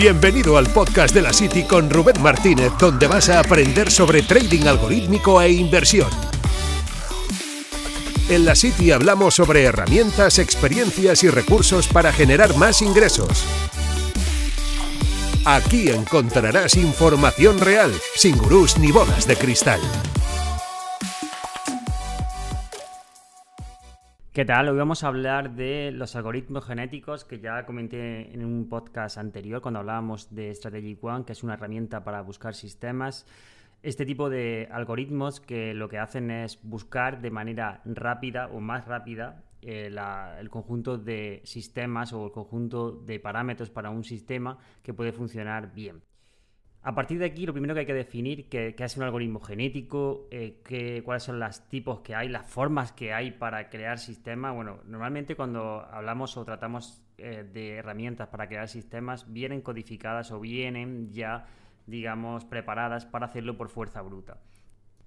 Bienvenido al podcast de la City con Rubén Martínez, donde vas a aprender sobre trading algorítmico e inversión. En la City hablamos sobre herramientas, experiencias y recursos para generar más ingresos. Aquí encontrarás información real, sin gurús ni bolas de cristal. ¿Qué tal? Hoy vamos a hablar de los algoritmos genéticos que ya comenté en un podcast anterior cuando hablábamos de Strategy One, que es una herramienta para buscar sistemas. Este tipo de algoritmos que lo que hacen es buscar de manera rápida o más rápida eh, el conjunto de sistemas o el conjunto de parámetros para un sistema que puede funcionar bien. A partir de aquí, lo primero que hay que definir qué, es un algoritmo genético, eh, cuáles son los tipos que hay, las formas que hay para crear sistemas. Bueno, normalmente cuando hablamos o tratamos eh, de herramientas para crear sistemas, vienen codificadas o vienen ya, digamos, preparadas para hacerlo por fuerza bruta.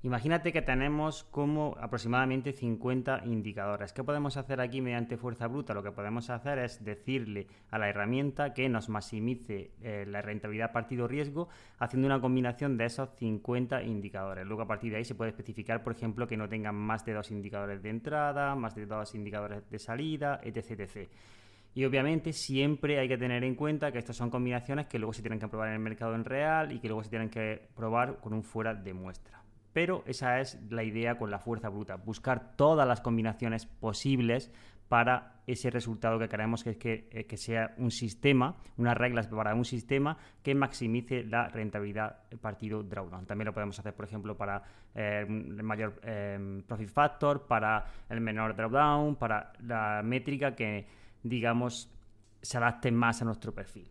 Imagínate que tenemos como aproximadamente 50 indicadores. ¿Qué podemos hacer aquí mediante fuerza bruta? Lo que podemos hacer es decirle a la herramienta que nos maximice eh, la rentabilidad partido riesgo haciendo una combinación de esos 50 indicadores. Luego a partir de ahí se puede especificar, por ejemplo, que no tengan más de dos indicadores de entrada, más de dos indicadores de salida, etc. etc. Y obviamente siempre hay que tener en cuenta que estas son combinaciones que luego se tienen que probar en el mercado en real y que luego se tienen que probar con un fuera de muestra. Pero esa es la idea con la fuerza bruta, buscar todas las combinaciones posibles para ese resultado que queremos que que, eh, sea un sistema, unas reglas para un sistema que maximice la rentabilidad partido drawdown. También lo podemos hacer, por ejemplo, para eh, el mayor eh, profit factor, para el menor drawdown, para la métrica que, digamos, se adapte más a nuestro perfil.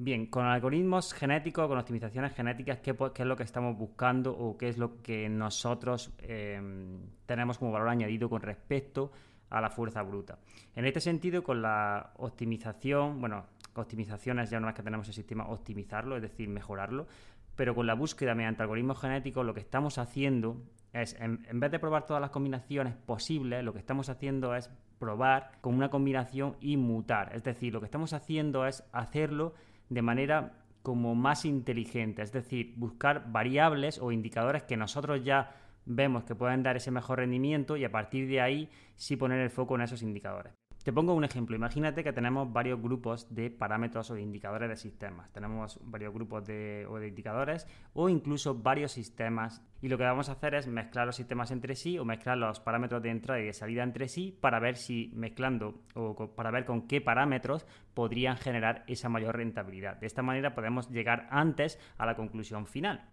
Bien, con algoritmos genéticos, con optimizaciones genéticas, ¿qué, es lo que estamos buscando o qué es lo que nosotros em, tenemos como valor añadido con respecto a la fuerza bruta? En este sentido, con la optimización, bueno, optimizaciones ya no es que tenemos el sistema optimizarlo, es decir, mejorarlo, pero con la búsqueda mediante algoritmos genéticos lo que estamos haciendo es, en vez de probar todas las combinaciones posibles, lo que estamos haciendo es probar con una combinación y mutar. Es decir, lo que estamos haciendo es hacerlo de manera como más inteligente, es decir, buscar variables o indicadores que nosotros ya vemos que pueden dar ese mejor rendimiento y a partir de ahí sí poner el foco en esos indicadores. Te pongo un ejemplo. Imagínate que tenemos varios grupos de parámetros o de indicadores de sistemas. Tenemos varios grupos de, o de indicadores o incluso varios sistemas. Y lo que vamos a hacer es mezclar los sistemas entre sí o mezclar los parámetros de entrada y de salida entre sí para ver si mezclando o para ver con qué parámetros podrían generar esa mayor rentabilidad. De esta manera podemos llegar antes a la conclusión final.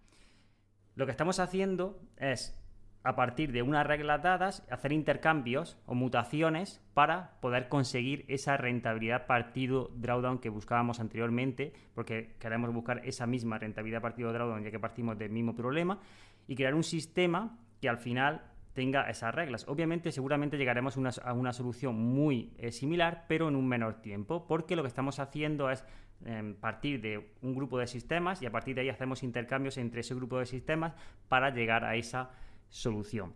Lo que estamos haciendo es a partir de unas reglas dadas, hacer intercambios o mutaciones para poder conseguir esa rentabilidad partido drawdown que buscábamos anteriormente, porque queremos buscar esa misma rentabilidad partido drawdown ya que partimos del mismo problema, y crear un sistema que al final tenga esas reglas. Obviamente, seguramente llegaremos a una solución muy eh, similar, pero en un menor tiempo, porque lo que estamos haciendo es em, partir de un grupo de sistemas y a partir de ahí hacemos intercambios entre ese grupo de sistemas para llegar a esa solución.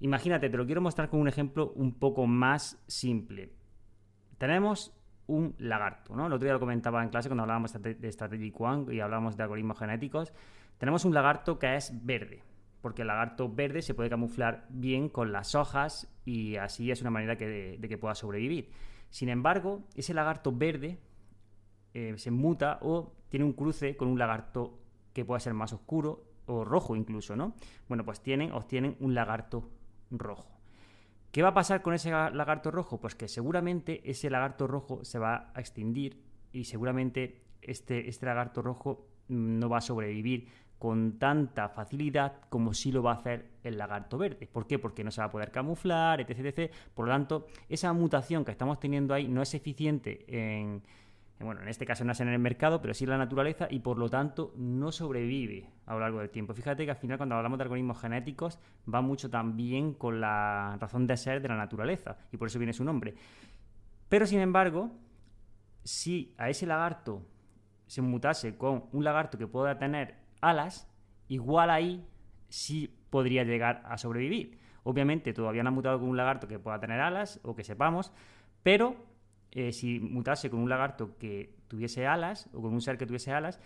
Imagínate, te lo quiero mostrar con un ejemplo un poco más simple. Tenemos un lagarto, ¿no? El otro día lo comentaba en clase cuando hablábamos de Strategic One y hablábamos de algoritmos genéticos. Tenemos un lagarto que es verde, porque el lagarto verde se puede camuflar bien con las hojas y así es una manera de, que pueda sobrevivir. Sin embargo, ese lagarto verde eh, se muta o tiene un cruce con un lagarto que puede ser más oscuro o rojo incluso, ¿no? Bueno, pues tienen, obtienen un lagarto rojo. ¿Qué va a pasar con ese lagarto rojo? Pues que seguramente ese lagarto rojo se va a extinguir y seguramente este, este lagarto rojo no va a sobrevivir con tanta facilidad como si lo va a hacer el lagarto verde. ¿Por qué? Porque no se va a poder camuflar, etc, etc. Por lo tanto, esa mutación que estamos teniendo ahí no es eficiente en, bueno, en este caso no es en el mercado, pero sí en la naturaleza y por lo tanto no sobrevive a lo largo del tiempo. Fíjate que al final cuando hablamos de algoritmos genéticos va mucho también con la razón de ser de la naturaleza y por eso viene su nombre. Pero sin embargo, si a ese lagarto se mutase con un lagarto que pueda tener alas, igual ahí sí podría llegar a sobrevivir. Obviamente todavía no ha mutado con un lagarto que pueda tener alas o que sepamos, pero eh, si mutase con un lagarto que tuviese alas o con un ser que tuviese alas,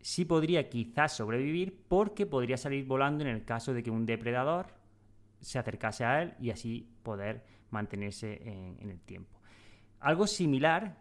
sí podría quizás sobrevivir porque podría salir volando en el caso de que un depredador se acercase a él y así poder mantenerse en, el tiempo. Algo similar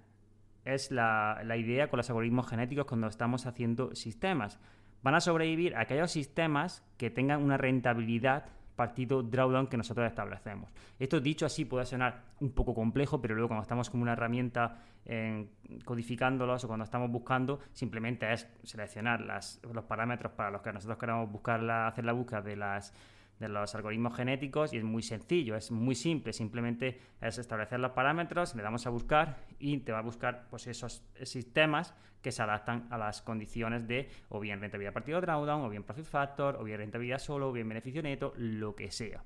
es la, la, idea con los algoritmos genéticos cuando estamos haciendo sistemas. Van a sobrevivir aquellos sistemas que tengan una rentabilidad partido drawdown que nosotros establecemos. Esto dicho así puede sonar un poco complejo, pero luego cuando estamos con una herramienta eh, codificándolos o cuando estamos buscando, simplemente es seleccionar las, los parámetros para los que nosotros queremos buscar hacer la búsqueda de las de los algoritmos genéticos y es muy sencillo, es muy simple, simplemente es establecer los parámetros, le damos a buscar y te va a buscar pues, esos sistemas que se adaptan a las condiciones de o bien rentabilidad partido drawdown, o bien profit factor, o bien rentabilidad solo, o bien beneficio neto, lo que sea.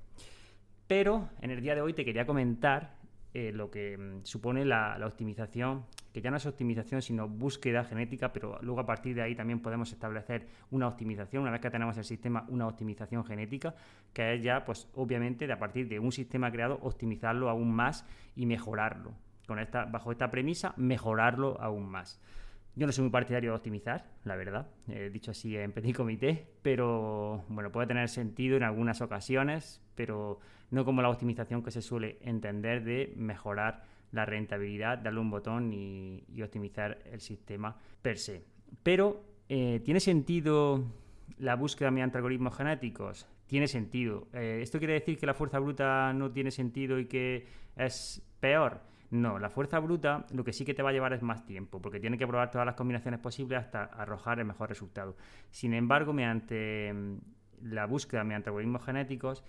Pero en el día de hoy te quería comentar eh, lo que mm, supone la, optimización, que ya no es optimización, sino búsqueda genética, pero luego a partir de ahí también podemos establecer una optimización, una vez que tenemos el sistema, una optimización genética, que es ya, pues obviamente, de a partir de un sistema creado, optimizarlo aún más y mejorarlo. Con esta, bajo esta premisa, mejorarlo aún más. Yo no soy muy partidario de optimizar, la verdad, he dicho así en petit comité, pero bueno, puede tener sentido en algunas ocasiones, pero no como la optimización que se suele entender de mejorar la rentabilidad, darle un botón y, optimizar el sistema per se. Pero, eh, ¿tiene sentido la búsqueda mediante algoritmos genéticos? Tiene sentido. Eh, ¿Esto quiere decir que la fuerza bruta no tiene sentido y que es peor? No, la fuerza bruta lo que sí que te va a llevar es más tiempo, porque tiene que probar todas las combinaciones posibles hasta arrojar el mejor resultado. Sin embargo, mediante mm, la búsqueda mediante algoritmos genéticos,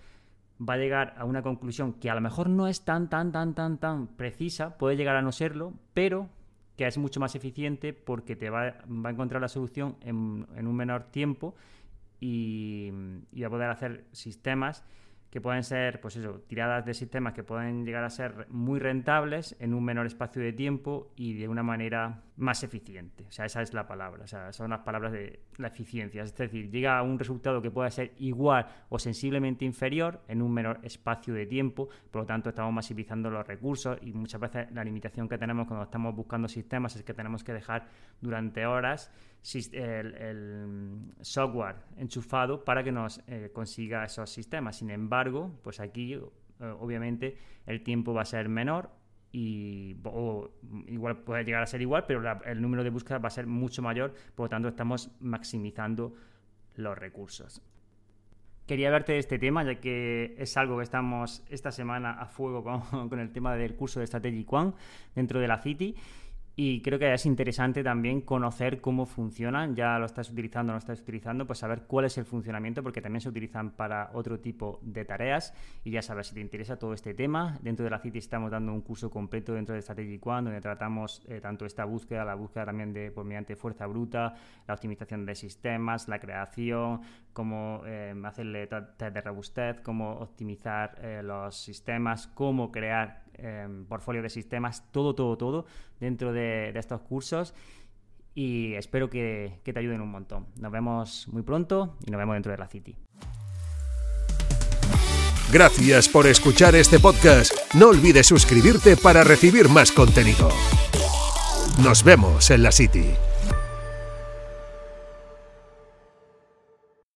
va a llegar a una conclusión que a lo mejor no es tan, tan, tan, tan, tan precisa, puede llegar a no serlo, pero que es mucho más eficiente porque te va, a encontrar la solución en, un menor tiempo y, y a poder hacer sistemas que pueden ser, pues eso, tiradas de sistemas que pueden llegar a ser muy rentables en un menor espacio de tiempo y de una manera más eficiente. O sea, esa es la palabra. O sea, son las palabras de la eficiencia. Es decir, llega a un resultado que pueda ser igual o sensiblemente inferior en un menor espacio de tiempo. Por lo tanto, estamos maximizando los recursos y muchas veces la limitación que tenemos cuando estamos buscando sistemas es que tenemos que dejar durante horas el, software enchufado para que nos eh, consiga esos sistemas. Sin embargo, pues aquí eh, obviamente el tiempo va a ser menor y igual puede llegar a ser igual, pero el número de búsquedas va a ser mucho mayor, por lo tanto estamos maximizando los recursos. Quería verte este tema, ya que es algo que estamos esta semana a fuego con, con el tema del curso de Strategic One dentro de la City y creo que es interesante también conocer cómo funcionan, ya lo estás utilizando o no estás utilizando, pues saber cuál es el funcionamiento, porque también se utilizan para otro tipo de tareas. Y ya sabes, si te interesa todo este tema, dentro de la City estamos dando un curso completo dentro de Strategic One, donde tratamos eh, tanto esta búsqueda, la búsqueda también de por mediante fuerza bruta, la optimización de sistemas, la creación, cómo eh, hacerle test de robustez, cómo optimizar eh, los sistemas, cómo crear Em, portfolio de sistemas, todo, todo, todo dentro de, estos cursos y espero que, que te ayuden un montón. Nos vemos muy pronto y nos vemos dentro de la City. Gracias por escuchar este podcast. No olvides suscribirte para recibir más contenido. Nos vemos en la City.